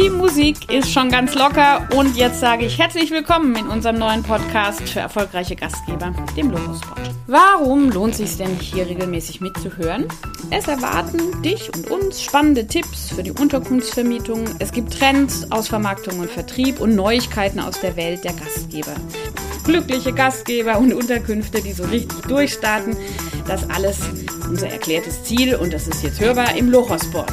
Die Musik ist schon ganz locker und jetzt sage ich herzlich willkommen in unserem neuen Podcast für erfolgreiche Gastgeber, dem Logospot. Warum lohnt sich denn hier regelmäßig mitzuhören? Es erwarten dich und uns spannende Tipps für die Unterkunftsvermietung. Es gibt Trends aus Vermarktung und Vertrieb und Neuigkeiten aus der Welt der Gastgeber. Glückliche Gastgeber und Unterkünfte, die so richtig durchstarten. Das alles unser erklärtes Ziel und das ist jetzt hörbar im Lochospot.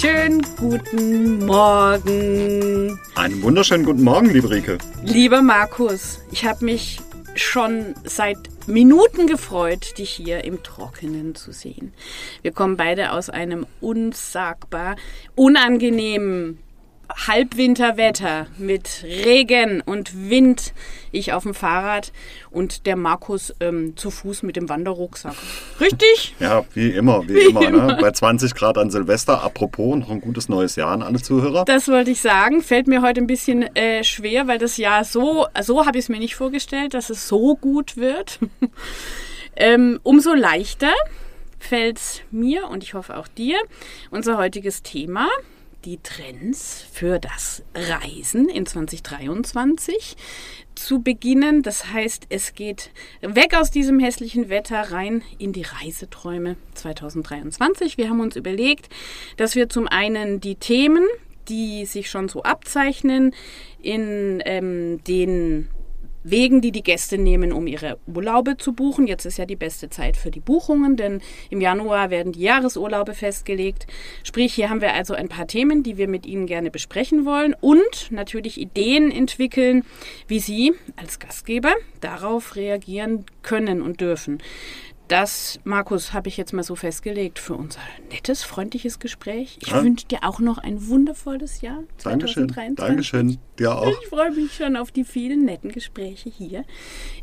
Schönen guten Morgen. Einen wunderschönen guten Morgen, liebe Rike. Lieber Markus, ich habe mich schon seit Minuten gefreut, dich hier im Trockenen zu sehen. Wir kommen beide aus einem unsagbar unangenehmen Halbwinterwetter mit Regen und Wind. Ich auf dem Fahrrad und der Markus ähm, zu Fuß mit dem Wanderrucksack. Richtig? Ja, wie immer, wie, wie immer. immer. Ne? Bei 20 Grad an Silvester. Apropos, noch ein gutes neues Jahr an alle Zuhörer. Das wollte ich sagen. Fällt mir heute ein bisschen äh, schwer, weil das Jahr so, so habe ich es mir nicht vorgestellt, dass es so gut wird. ähm, umso leichter fällt es mir und ich hoffe auch dir unser heutiges Thema die Trends für das Reisen in 2023 zu beginnen. Das heißt, es geht weg aus diesem hässlichen Wetter rein in die Reiseträume 2023. Wir haben uns überlegt, dass wir zum einen die Themen, die sich schon so abzeichnen, in ähm, den Wegen, die die Gäste nehmen, um ihre Urlaube zu buchen. Jetzt ist ja die beste Zeit für die Buchungen, denn im Januar werden die Jahresurlaube festgelegt. Sprich, hier haben wir also ein paar Themen, die wir mit Ihnen gerne besprechen wollen und natürlich Ideen entwickeln, wie Sie als Gastgeber darauf reagieren können und dürfen. Das, Markus, habe ich jetzt mal so festgelegt für unser nettes, freundliches Gespräch. Ich ja. wünsche dir auch noch ein wundervolles Jahr 2023. Dankeschön. Dankeschön. Dir auch. Ich freue mich schon auf die vielen netten Gespräche hier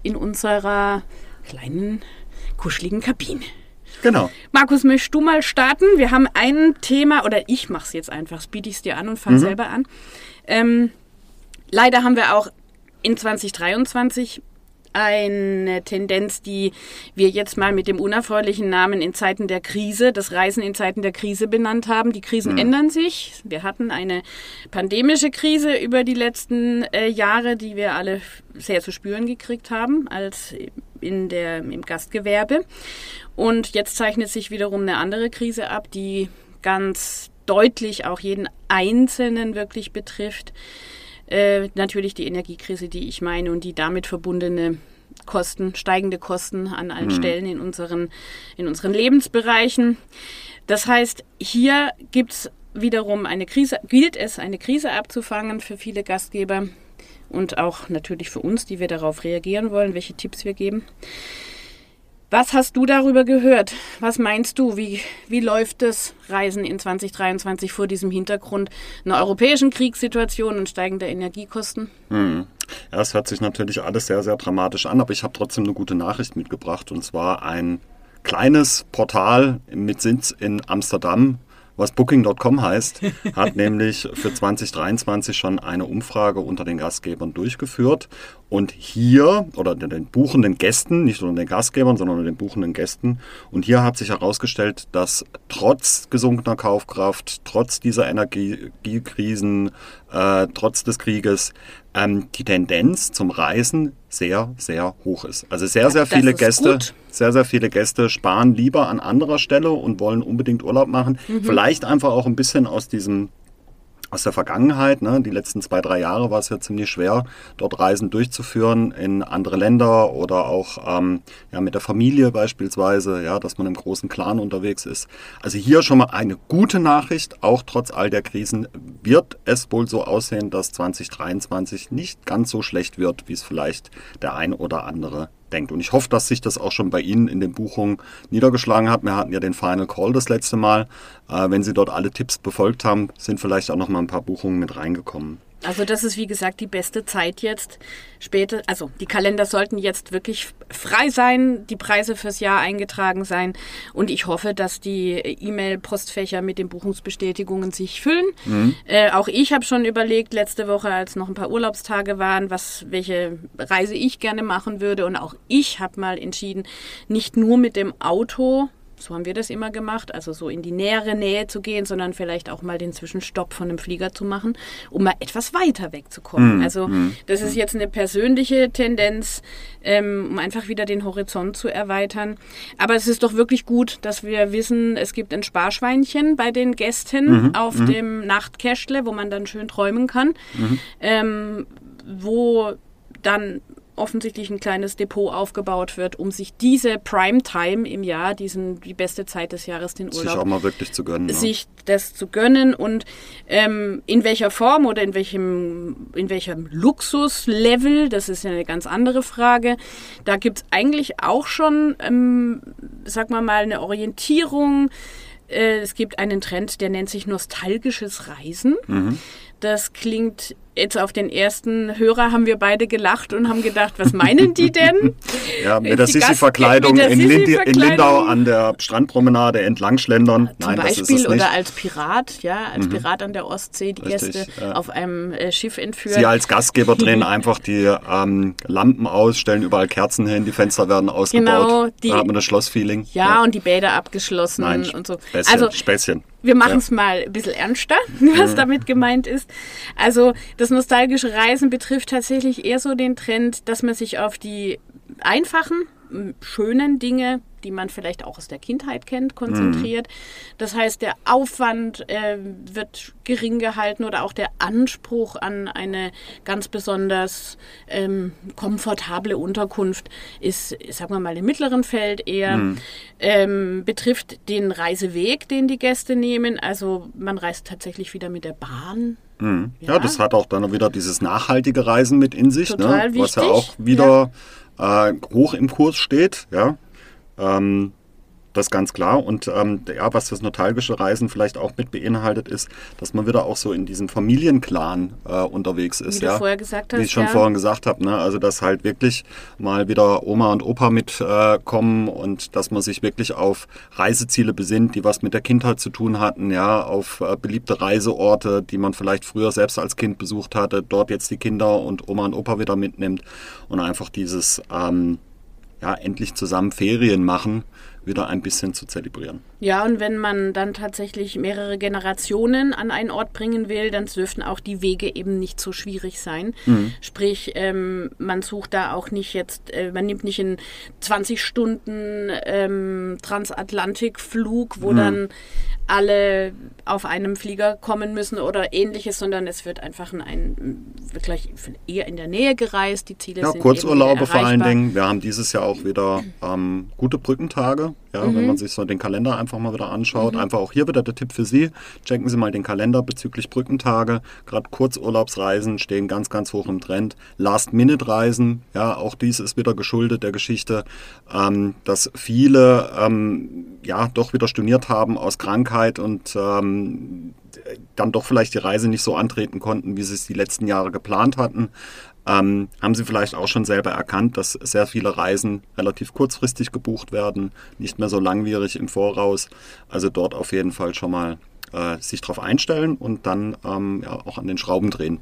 in unserer kleinen, kuscheligen Kabine. Genau. Markus, möchtest du mal starten? Wir haben ein Thema, oder ich mache es jetzt einfach, biete ich es dir an und fange mhm. selber an. Ähm, leider haben wir auch in 2023 eine Tendenz, die wir jetzt mal mit dem unerfreulichen Namen in Zeiten der Krise, das Reisen in Zeiten der Krise benannt haben. Die Krisen mhm. ändern sich. Wir hatten eine pandemische Krise über die letzten äh, Jahre, die wir alle sehr zu spüren gekriegt haben, als in der, im Gastgewerbe. Und jetzt zeichnet sich wiederum eine andere Krise ab, die ganz deutlich auch jeden Einzelnen wirklich betrifft. Äh, natürlich die Energiekrise, die ich meine und die damit verbundene Kosten, steigende Kosten an allen mhm. Stellen in unseren, in unseren Lebensbereichen. Das heißt, hier gibt es wiederum eine Krise, gilt es, eine Krise abzufangen für viele Gastgeber und auch natürlich für uns, die wir darauf reagieren wollen, welche Tipps wir geben. Was hast du darüber gehört? Was meinst du? Wie, wie läuft das Reisen in 2023 vor diesem Hintergrund einer europäischen Kriegssituation und steigender Energiekosten? Hm. Ja, es hört sich natürlich alles sehr, sehr dramatisch an, aber ich habe trotzdem eine gute Nachricht mitgebracht und zwar ein kleines Portal mit Sitz in Amsterdam, was Booking.com heißt, hat nämlich für 2023 schon eine Umfrage unter den Gastgebern durchgeführt. Und hier, oder den buchenden Gästen, nicht nur den Gastgebern, sondern den buchenden Gästen, und hier hat sich herausgestellt, dass trotz gesunkener Kaufkraft, trotz dieser Energiekrisen, äh, trotz des Krieges, ähm, die Tendenz zum Reisen sehr, sehr hoch ist. Also sehr, sehr viele Gäste, gut. sehr, sehr viele Gäste sparen lieber an anderer Stelle und wollen unbedingt Urlaub machen. Mhm. Vielleicht einfach auch ein bisschen aus diesem aus der Vergangenheit. Ne? Die letzten zwei, drei Jahre war es ja ziemlich schwer, dort Reisen durchzuführen in andere Länder oder auch ähm, ja, mit der Familie beispielsweise, ja, dass man im großen Clan unterwegs ist. Also hier schon mal eine gute Nachricht. Auch trotz all der Krisen wird es wohl so aussehen, dass 2023 nicht ganz so schlecht wird, wie es vielleicht der ein oder andere denkt. Und ich hoffe, dass sich das auch schon bei Ihnen in den Buchungen niedergeschlagen hat. Wir hatten ja den Final Call das letzte Mal. Äh, wenn Sie dort alle Tipps befolgt haben, sind vielleicht auch noch mal ein paar Buchungen mit reingekommen. Also das ist wie gesagt die beste Zeit jetzt. Später, also die Kalender sollten jetzt wirklich frei sein, die Preise fürs Jahr eingetragen sein und ich hoffe, dass die E-Mail-Postfächer mit den Buchungsbestätigungen sich füllen. Mhm. Äh, auch ich habe schon überlegt letzte Woche, als noch ein paar Urlaubstage waren, was welche Reise ich gerne machen würde und auch ich habe mal entschieden, nicht nur mit dem Auto so haben wir das immer gemacht, also so in die nähere Nähe zu gehen, sondern vielleicht auch mal den Zwischenstopp von einem Flieger zu machen, um mal etwas weiter wegzukommen. Mm, also mm, das ist jetzt eine persönliche Tendenz, ähm, um einfach wieder den Horizont zu erweitern. Aber es ist doch wirklich gut, dass wir wissen, es gibt ein Sparschweinchen bei den Gästen mhm, auf mhm. dem Nachtkästle, wo man dann schön träumen kann, mhm. ähm, wo dann offensichtlich ein kleines Depot aufgebaut wird, um sich diese Primetime im Jahr, diesen die beste Zeit des Jahres, den Urlaub, sich auch mal wirklich zu gönnen, sich ja. das zu gönnen und ähm, in welcher Form oder in welchem in welchem Luxuslevel, das ist ja eine ganz andere Frage. Da gibt es eigentlich auch schon, ähm, sag mal mal, eine Orientierung. Äh, es gibt einen Trend, der nennt sich nostalgisches Reisen. Mhm. Das klingt jetzt auf den ersten Hörer haben wir beide gelacht und haben gedacht, was meinen die denn? ja, mit der Sissi-Verkleidung in, in Lindau an der Strandpromenade entlang schlendern. Zum Nein, Beispiel oder als Pirat, ja, als mhm. Pirat an der Ostsee, die Richtig, erste ja. auf einem äh, Schiff entführt. Sie als Gastgeber drehen einfach die ähm, Lampen aus, stellen überall Kerzen hin, die Fenster werden ausgebaut. Genau, die, da hat man das Schlossfeeling. Ja, ja, und die Bäder abgeschlossen Nein, und so. Späßchen, also Späßchen. Wir machen es ja. mal ein bisschen ernster, was mhm. damit gemeint ist. Also das nostalgische Reisen betrifft tatsächlich eher so den Trend, dass man sich auf die einfachen, schönen Dinge die man vielleicht auch aus der Kindheit kennt, konzentriert. Mhm. Das heißt, der Aufwand äh, wird gering gehalten oder auch der Anspruch an eine ganz besonders ähm, komfortable Unterkunft ist, sagen wir mal, im mittleren Feld eher, mhm. ähm, betrifft den Reiseweg, den die Gäste nehmen. Also man reist tatsächlich wieder mit der Bahn. Mhm. Ja. ja. das hat auch dann wieder dieses nachhaltige Reisen mit in sich, ne? was ja auch wieder ja. Äh, hoch im Kurs steht. Ja, ähm, das ist ganz klar. Und ähm, ja, was das nostalgische Reisen vielleicht auch mit beinhaltet, ist, dass man wieder auch so in diesem Familienclan äh, unterwegs ist. Wie ja? vorher gesagt hast. Wie ich schon ja. vorhin gesagt habe. Ne? Also, dass halt wirklich mal wieder Oma und Opa mitkommen äh, und dass man sich wirklich auf Reiseziele besinnt, die was mit der Kindheit zu tun hatten, ja, auf äh, beliebte Reiseorte, die man vielleicht früher selbst als Kind besucht hatte, dort jetzt die Kinder und Oma und Opa wieder mitnimmt und einfach dieses ähm, ja, endlich zusammen Ferien machen, wieder ein bisschen zu zelebrieren. Ja, und wenn man dann tatsächlich mehrere Generationen an einen Ort bringen will, dann dürften auch die Wege eben nicht so schwierig sein. Mhm. Sprich, ähm, man sucht da auch nicht jetzt, äh, man nimmt nicht einen 20 Stunden ähm, Transatlantikflug, wo mhm. dann alle auf einem Flieger kommen müssen oder ähnliches, sondern es wird einfach ein, ein wirklich eher in der Nähe gereist. Die Ziele ja, sind Kurzurlaube vor allen Dingen. Wir haben dieses Jahr auch wieder ähm, gute Brückentage. Ja, mhm. Wenn man sich so den Kalender einfach mal wieder anschaut. Mhm. Einfach auch hier wieder der Tipp für Sie. Checken Sie mal den Kalender bezüglich Brückentage. Gerade Kurzurlaubsreisen stehen ganz, ganz hoch im Trend. Last-Minute-Reisen, ja, auch dies ist wieder geschuldet der Geschichte, ähm, dass viele ähm, ja doch wieder storniert haben aus Krankheit und ähm, dann doch vielleicht die Reise nicht so antreten konnten, wie sie es die letzten Jahre geplant hatten. Ähm, haben Sie vielleicht auch schon selber erkannt, dass sehr viele Reisen relativ kurzfristig gebucht werden, nicht mehr so langwierig im Voraus. Also dort auf jeden Fall schon mal äh, sich darauf einstellen und dann ähm, ja, auch an den Schrauben drehen.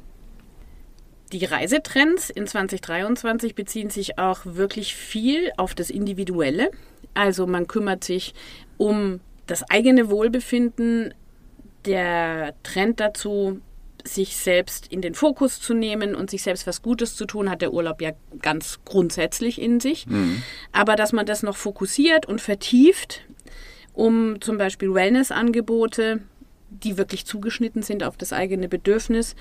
Die Reisetrends in 2023 beziehen sich auch wirklich viel auf das Individuelle. Also man kümmert sich um das eigene Wohlbefinden. Der Trend dazu, sich selbst in den Fokus zu nehmen und sich selbst was Gutes zu tun, hat der Urlaub ja ganz grundsätzlich in sich. Mhm. Aber dass man das noch fokussiert und vertieft, um zum Beispiel Wellness-Angebote die wirklich zugeschnitten sind auf das eigene Bedürfnis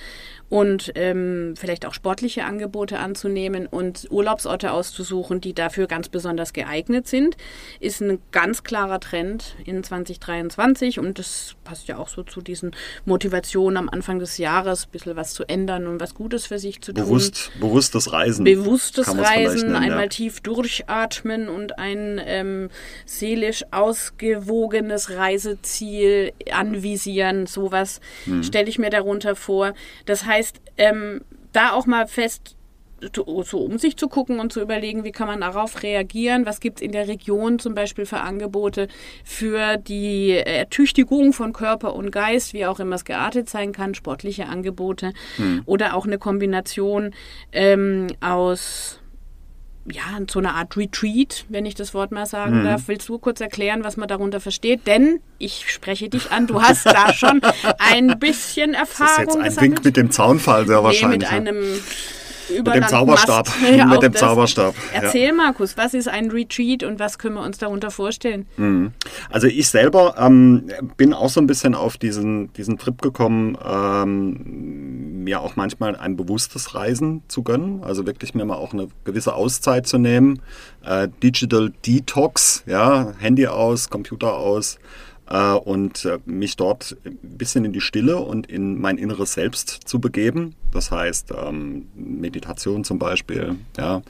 und ähm, vielleicht auch sportliche Angebote anzunehmen und Urlaubsorte auszusuchen, die dafür ganz besonders geeignet sind, ist ein ganz klarer Trend in 2023 und das passt ja auch so zu diesen Motivationen am Anfang des Jahres, ein bisschen was zu ändern und was Gutes für sich zu tun. Bewusst, bewusstes Reisen. Bewusstes Reisen, nennen, einmal ja. tief durchatmen und ein ähm, seelisch ausgewogenes Reiseziel anvisieren reagieren, sowas mhm. stelle ich mir darunter vor. Das heißt, ähm, da auch mal fest so um sich zu gucken und zu überlegen, wie kann man darauf reagieren, was gibt es in der Region zum Beispiel für Angebote für die Ertüchtigung von Körper und Geist, wie auch immer es geartet sein kann, sportliche Angebote hm. oder auch eine Kombination ähm, aus ja, so eine Art Retreat, wenn ich das Wort mal sagen mhm. darf. Willst du kurz erklären, was man darunter versteht? Denn ich spreche dich an, du hast da schon ein bisschen Erfahrung. Das ist jetzt ein Wink mit dem Zaunfall sehr wahrscheinlich. Nee, mit einem mit dem Zauberstab. Ja, mit dem das. Zauberstab. Erzähl, ja. Markus, was ist ein Retreat und was können wir uns darunter vorstellen? Mhm. Also ich selber ähm, bin auch so ein bisschen auf diesen, diesen Trip gekommen, ähm, mir auch manchmal ein bewusstes Reisen zu gönnen. Also wirklich mir mal auch eine gewisse Auszeit zu nehmen. Äh, Digital Detox, ja, Handy aus, Computer aus und äh, mich dort ein bisschen in die Stille und in mein inneres Selbst zu begeben. Das heißt ähm, Meditation zum Beispiel, ja.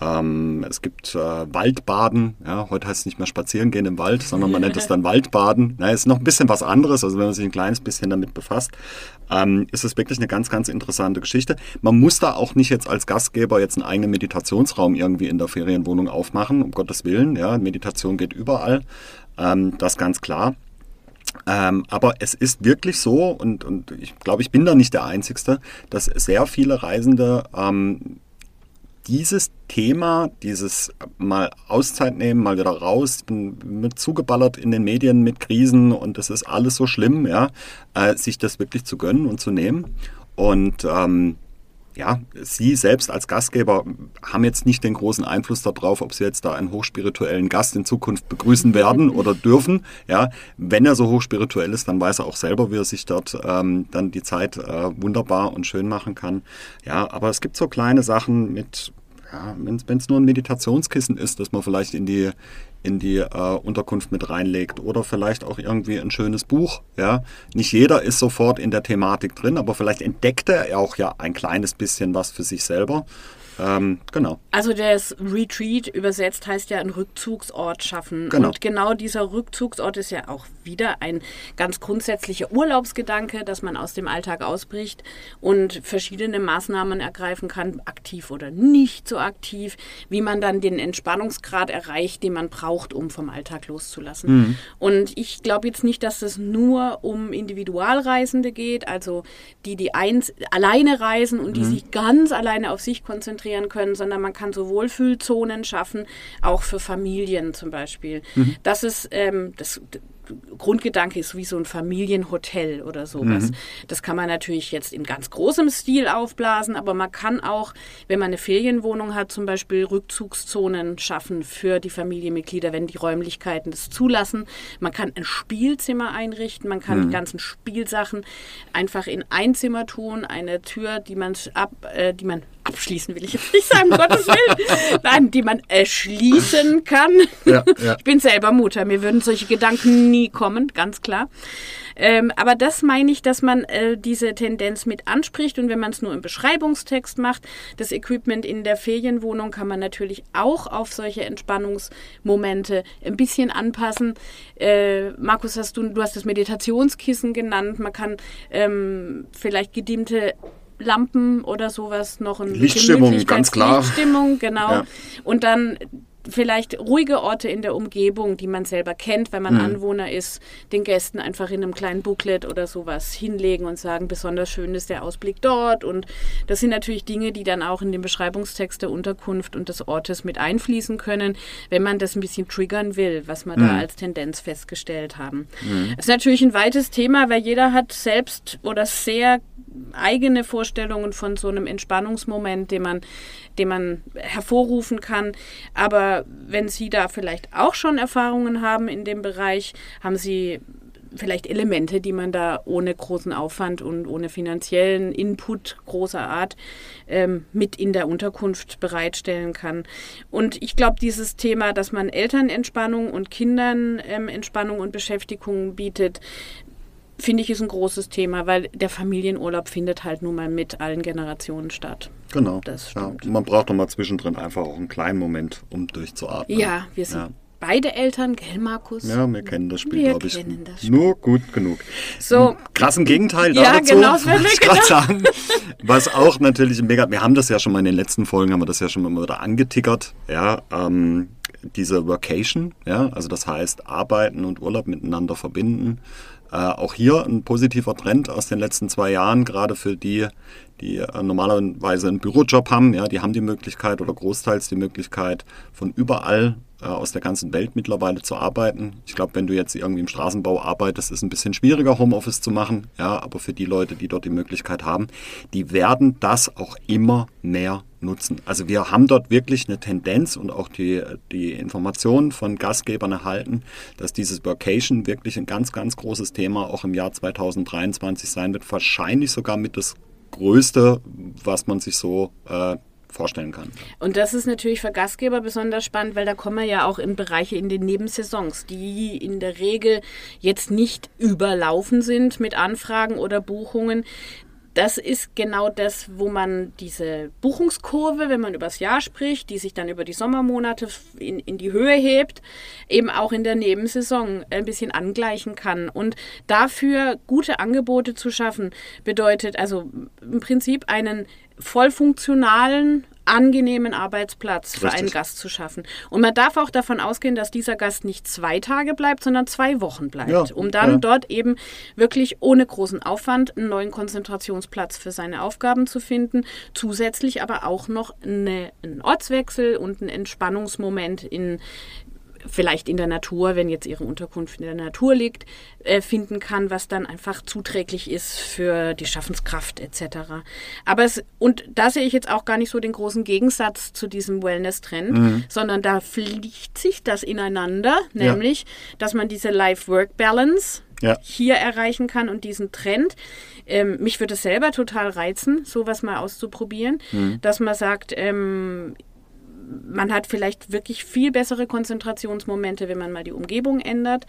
Ähm, es gibt äh, Waldbaden, ja, heute heißt es nicht mehr spazieren gehen im Wald, sondern man nennt es dann Waldbaden. Na, ist noch ein bisschen was anderes, also wenn man sich ein kleines bisschen damit befasst, ähm, ist es wirklich eine ganz, ganz interessante Geschichte. Man muss da auch nicht jetzt als Gastgeber jetzt einen eigenen Meditationsraum irgendwie in der Ferienwohnung aufmachen, um Gottes Willen, ja, Meditation geht überall. Ähm, das ganz klar. Ähm, aber es ist wirklich so, und, und ich glaube, ich bin da nicht der Einzige, dass sehr viele Reisende ähm, dieses Thema, dieses mal Auszeit nehmen, mal wieder raus, mit zugeballert in den Medien mit Krisen und es ist alles so schlimm, ja, äh, sich das wirklich zu gönnen und zu nehmen. Und ähm, ja, Sie selbst als Gastgeber haben jetzt nicht den großen Einfluss darauf, ob Sie jetzt da einen hochspirituellen Gast in Zukunft begrüßen werden oder dürfen. Ja, wenn er so hochspirituell ist, dann weiß er auch selber, wie er sich dort ähm, dann die Zeit äh, wunderbar und schön machen kann. Ja, aber es gibt so kleine Sachen mit, ja, wenn es nur ein Meditationskissen ist, dass man vielleicht in die in die äh, Unterkunft mit reinlegt oder vielleicht auch irgendwie ein schönes Buch. Ja, nicht jeder ist sofort in der Thematik drin, aber vielleicht entdeckt er auch ja ein kleines bisschen was für sich selber ähm, genau. Also das Retreat übersetzt heißt ja einen Rückzugsort schaffen. Genau. Und genau dieser Rückzugsort ist ja auch wieder ein ganz grundsätzlicher Urlaubsgedanke, dass man aus dem Alltag ausbricht und verschiedene Maßnahmen ergreifen kann, aktiv oder nicht so aktiv, wie man dann den Entspannungsgrad erreicht, den man braucht, um vom Alltag loszulassen. Mhm. Und ich glaube jetzt nicht, dass es nur um Individualreisende geht, also die, die eins alleine reisen und die mhm. sich ganz alleine auf sich konzentrieren konzentrieren können, sondern man kann so Wohlfühlzonen schaffen, auch für Familien zum Beispiel. Mhm. Das ist ähm, das Grundgedanke ist wie so ein Familienhotel oder sowas. Mhm. Das kann man natürlich jetzt in ganz großem Stil aufblasen, aber man kann auch, wenn man eine Ferienwohnung hat, zum Beispiel Rückzugszonen schaffen für die Familienmitglieder, wenn die Räumlichkeiten das zulassen. Man kann ein Spielzimmer einrichten, man kann mhm. die ganzen Spielsachen einfach in ein Zimmer tun, eine Tür, die man ab, äh, die man abschließen will ich jetzt nicht sagen, um Gottes Willen. Nein, die man erschließen kann. Ja, ja. Ich bin selber Mutter, mir würden solche Gedanken nie kommen, ganz klar. Ähm, aber das meine ich, dass man äh, diese Tendenz mit anspricht und wenn man es nur im Beschreibungstext macht, das Equipment in der Ferienwohnung kann man natürlich auch auf solche Entspannungsmomente ein bisschen anpassen. Äh, Markus, hast du, du hast das Meditationskissen genannt. Man kann ähm, vielleicht gedimmte Lampen oder sowas noch ein Lichtstimmung, ganz klar. Lichtstimmung, genau. Ja. Und dann vielleicht ruhige Orte in der Umgebung, die man selber kennt, wenn man mhm. Anwohner ist, den Gästen einfach in einem kleinen Booklet oder sowas hinlegen und sagen, besonders schön ist der Ausblick dort. Und das sind natürlich Dinge, die dann auch in den Beschreibungstext der Unterkunft und des Ortes mit einfließen können, wenn man das ein bisschen triggern will, was wir mhm. da als Tendenz festgestellt haben. Mhm. Das ist natürlich ein weites Thema, weil jeder hat selbst oder sehr eigene Vorstellungen von so einem Entspannungsmoment, den man, den man hervorrufen kann. Aber wenn Sie da vielleicht auch schon Erfahrungen haben in dem Bereich, haben Sie vielleicht Elemente, die man da ohne großen Aufwand und ohne finanziellen Input großer Art ähm, mit in der Unterkunft bereitstellen kann. Und ich glaube, dieses Thema, dass man Elternentspannung und Kindern ähm, Entspannung und Beschäftigung bietet, finde ich, ist ein großes Thema, weil der Familienurlaub findet halt nun mal mit allen Generationen statt. Genau. Das stimmt. Ja, man braucht doch mal zwischendrin einfach auch einen kleinen Moment, um durchzuatmen. Ja, wir sind ja. beide Eltern, gell, Markus? Ja, wir kennen das Spiel, glaube ich. kennen das Spiel. Nur gut genug. So, Krassen Gegenteil Ja, dazu, genau, das wollte ich gerade sagen. Was auch natürlich mega, wir haben das ja schon mal in den letzten Folgen, haben wir das ja schon mal wieder angetickert, ja, ähm, diese Workation, ja, also das heißt Arbeiten und Urlaub miteinander verbinden. Äh, auch hier ein positiver Trend aus den letzten zwei Jahren, gerade für die, die äh, normalerweise einen Bürojob haben, ja, die haben die Möglichkeit oder großteils die Möglichkeit, von überall äh, aus der ganzen Welt mittlerweile zu arbeiten. Ich glaube, wenn du jetzt irgendwie im Straßenbau arbeitest, ist es ein bisschen schwieriger, Homeoffice zu machen. Ja, aber für die Leute, die dort die Möglichkeit haben, die werden das auch immer mehr nutzen. Also wir haben dort wirklich eine Tendenz und auch die, die Informationen von Gastgebern erhalten, dass dieses Workation wirklich ein ganz, ganz großes Thema auch im Jahr 2023 sein wird. Wahrscheinlich sogar mit das Größte, was man sich so äh, vorstellen kann. Und das ist natürlich für Gastgeber besonders spannend, weil da kommen wir ja auch in Bereiche in den Nebensaisons, die in der Regel jetzt nicht überlaufen sind mit Anfragen oder Buchungen. Das ist genau das, wo man diese Buchungskurve, wenn man übers Jahr spricht, die sich dann über die Sommermonate in, in die Höhe hebt, eben auch in der Nebensaison ein bisschen angleichen kann. Und dafür gute Angebote zu schaffen, bedeutet also im Prinzip einen voll funktionalen, angenehmen Arbeitsplatz für Richtig. einen Gast zu schaffen. Und man darf auch davon ausgehen, dass dieser Gast nicht zwei Tage bleibt, sondern zwei Wochen bleibt, Ja, um dann ja. dort eben wirklich ohne großen Aufwand einen neuen Konzentrationsplatz für seine Aufgaben zu finden. Zusätzlich aber auch noch eine, einen Ortswechsel und einen Entspannungsmoment in vielleicht in der Natur, wenn jetzt ihre Unterkunft in der Natur liegt, äh, finden kann, was dann einfach zuträglich ist für die Schaffenskraft etc. Aber es, und da sehe ich jetzt auch gar nicht so den großen Gegensatz zu diesem Wellness-Trend, sondern da fließt sich das ineinander, Ja. nämlich, dass man diese Life-Work-Balance Ja. hier erreichen kann und diesen Trend. Ähm, mich würde es selber total reizen, sowas mal auszuprobieren, dass man sagt, ähm, man hat vielleicht wirklich viel bessere Konzentrationsmomente, wenn man mal die Umgebung ändert.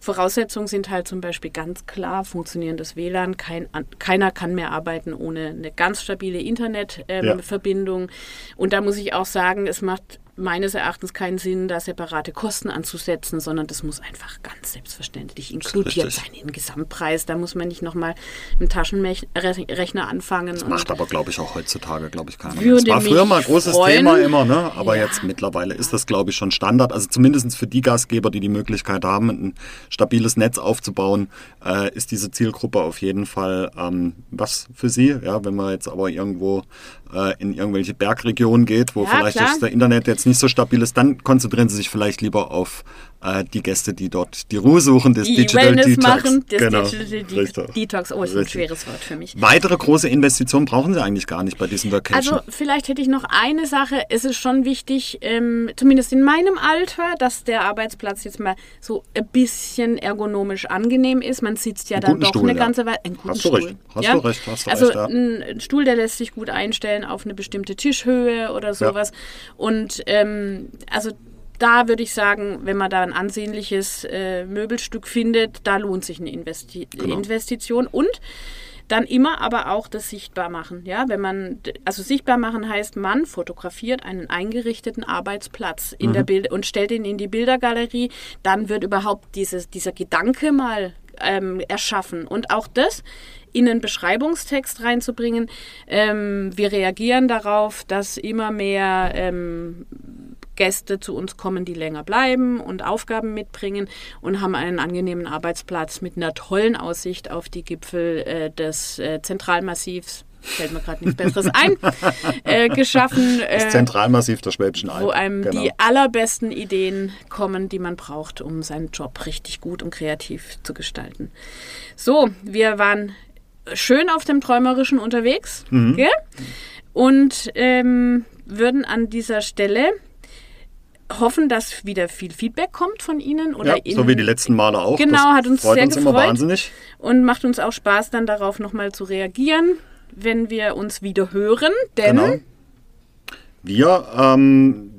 Voraussetzungen sind halt zum Beispiel ganz klar funktionierendes WLAN. Kein, keiner kann mehr arbeiten ohne eine ganz stabile Ja. Internetverbindung. Und da muss ich auch sagen, es macht meines Erachtens keinen Sinn, da separate Kosten anzusetzen, sondern das muss einfach ganz selbstverständlich inkludiert sein im Gesamtpreis. Da muss man nicht nochmal dem Taschenrechner anfangen. und- Macht aber, glaube ich, auch heutzutage, glaube ich, keiner. Es war früher mal ein großes freuen. Thema immer, ne? aber Ja. jetzt mittlerweile ist das, glaube ich, schon Standard. Also zumindest für die Gastgeber, die die Möglichkeit haben, ein stabiles Netz aufzubauen, äh, ist diese Zielgruppe auf jeden Fall ähm, was für sie. Ja, wenn man jetzt aber irgendwo äh, in irgendwelche Bergregionen geht, wo Ja, vielleicht klar. das Internet jetzt nicht so stabil ist, dann konzentrieren sie sich vielleicht lieber auf äh, die Gäste, die dort die Ruhe suchen, das die Digital Wellness Detox. machen, das Genau, Digital De richtig. Detox. Oh, ist ein schweres Wort für mich. Weitere große Investitionen brauchen sie eigentlich gar nicht bei diesem Vacation. Also vielleicht hätte ich noch eine Sache. Es ist schon wichtig, ähm, zumindest in meinem Alter, dass der Arbeitsplatz jetzt mal so ein bisschen ergonomisch angenehm ist. Man sitzt ja Einen dann doch Stuhl, eine ja. ganze Weile. Einen guten Hast du Stuhl. recht, hast ja? du recht, hast du also recht, ja. ein, ein Stuhl, der lässt sich gut einstellen auf eine bestimmte Tischhöhe oder sowas. Und ähm, also da würde ich sagen, wenn man da ein ansehnliches äh, Möbelstück findet, da lohnt sich eine Investi Genau. Investition und dann immer aber auch das sichtbar machen. Ja, wenn man, also sichtbar machen heißt, man fotografiert einen eingerichteten Arbeitsplatz in Mhm. der Bild und stellt ihn in die Bildergalerie, dann wird überhaupt dieses, dieser Gedanke mal ähm, erschaffen. Und auch das in einen Beschreibungstext reinzubringen. Ähm, wir reagieren darauf, dass immer mehr ähm, Gäste zu uns kommen, die länger bleiben und Aufgaben mitbringen und haben einen angenehmen Arbeitsplatz mit einer tollen Aussicht auf die Gipfel äh, des äh, Zentralmassivs. Fällt mir gerade nichts Besseres ein, äh, geschaffen. Das Äh, Zentralmassiv der Schwäbischen Alb. wo einem genau. die allerbesten Ideen kommen, die man braucht, um seinen Job richtig gut und kreativ zu gestalten. So, wir waren schön auf dem Träumerischen unterwegs Mhm. gell? und ähm, würden an dieser Stelle hoffen, dass wieder viel Feedback kommt von Ihnen oder ja, so wie die letzten Male auch. Genau, das hat uns freut sehr uns immer gefreut. wahnsinnig. und macht uns auch Spaß, dann darauf nochmal zu reagieren, wenn wir uns wieder hören, denn Genau. Wir ähm,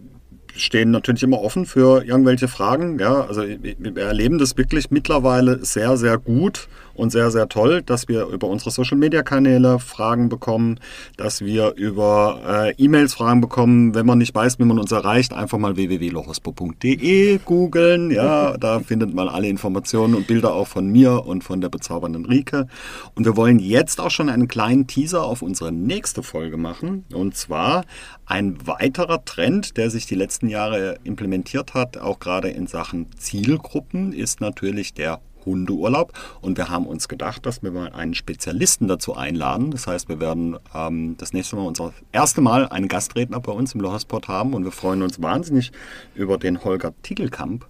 stehen natürlich immer offen für irgendwelche Fragen. Ja, also wir erleben das wirklich mittlerweile sehr, sehr gut und sehr, sehr toll, dass wir über unsere Social-Media-Kanäle Fragen bekommen, dass wir über äh, E-Mails Fragen bekommen. Wenn man nicht weiß, wie man uns erreicht, einfach mal www.lohospo.de googeln. Ja, da findet man alle Informationen und Bilder auch von mir und von der bezaubernden Rike. Und wir wollen jetzt auch schon einen kleinen Teaser auf unsere nächste Folge machen. Und zwar ein weiterer Trend, der sich die letzten Jahre implementiert hat, auch gerade in Sachen Zielgruppen, ist natürlich der Hundeurlaub. Und wir haben uns gedacht, dass wir mal einen Spezialisten dazu einladen. Das heißt, wir werden ähm, das nächste Mal unser erste Mal einen Gastredner bei uns im Lohasport haben. Und wir freuen uns wahnsinnig über den Holger Tiegelkamp,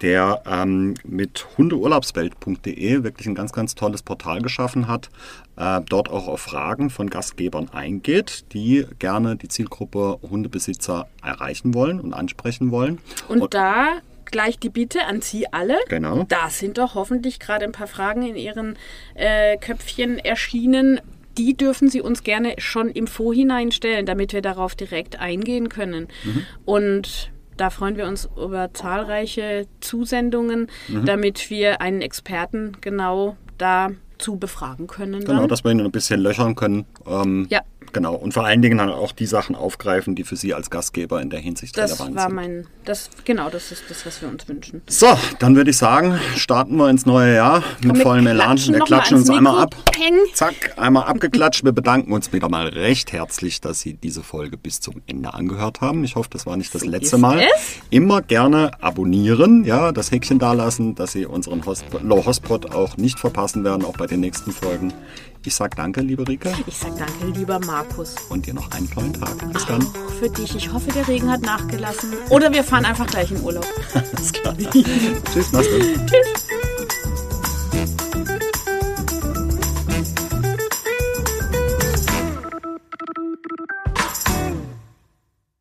der ähm, mit hundeurlaubswelt.de wirklich ein ganz, ganz tolles Portal geschaffen hat, äh, dort auch auf Fragen von Gastgebern eingeht, die gerne die Zielgruppe Hundebesitzer erreichen wollen und ansprechen wollen. Und, und da gleich die Bitte an Sie alle. Genau. Da sind doch hoffentlich gerade ein paar Fragen in Ihren äh, Köpfchen erschienen. Die dürfen Sie uns gerne schon im Vorhinein stellen, damit wir darauf direkt eingehen können. Mhm. Und da freuen wir uns über zahlreiche Zusendungen, mhm. damit wir einen Experten genau dazu befragen können. Genau, dann. dass wir ihn ein bisschen löchern können. Ähm, ja. Genau, und vor allen Dingen dann auch die Sachen aufgreifen, die für Sie als Gastgeber in der Hinsicht das relevant war Mein, das, genau, das ist das, was wir uns wünschen. So, dann würde ich sagen, starten wir ins neue Jahr mit vollem Elan. Wir klatschen uns einmal ab. Peng. Zack, einmal abgeklatscht. Wir bedanken uns wieder mal recht herzlich, dass Sie diese Folge bis zum Ende angehört haben. Ich hoffe, das war nicht das so letzte Mal. Es? Immer gerne abonnieren, ja, das Häkchen dalassen, dass Sie unseren Host Low Hotspot auch nicht verpassen werden, auch bei den nächsten Folgen. Ich sag danke, liebe Rike. Ich sag danke, lieber Markus. Und dir noch einen tollen Tag. Bis dann. Auch für dich. Ich hoffe, der Regen hat nachgelassen. Oder wir fahren einfach gleich in Urlaub. Alles klar. Tschüss, mach's gut. Tschüss.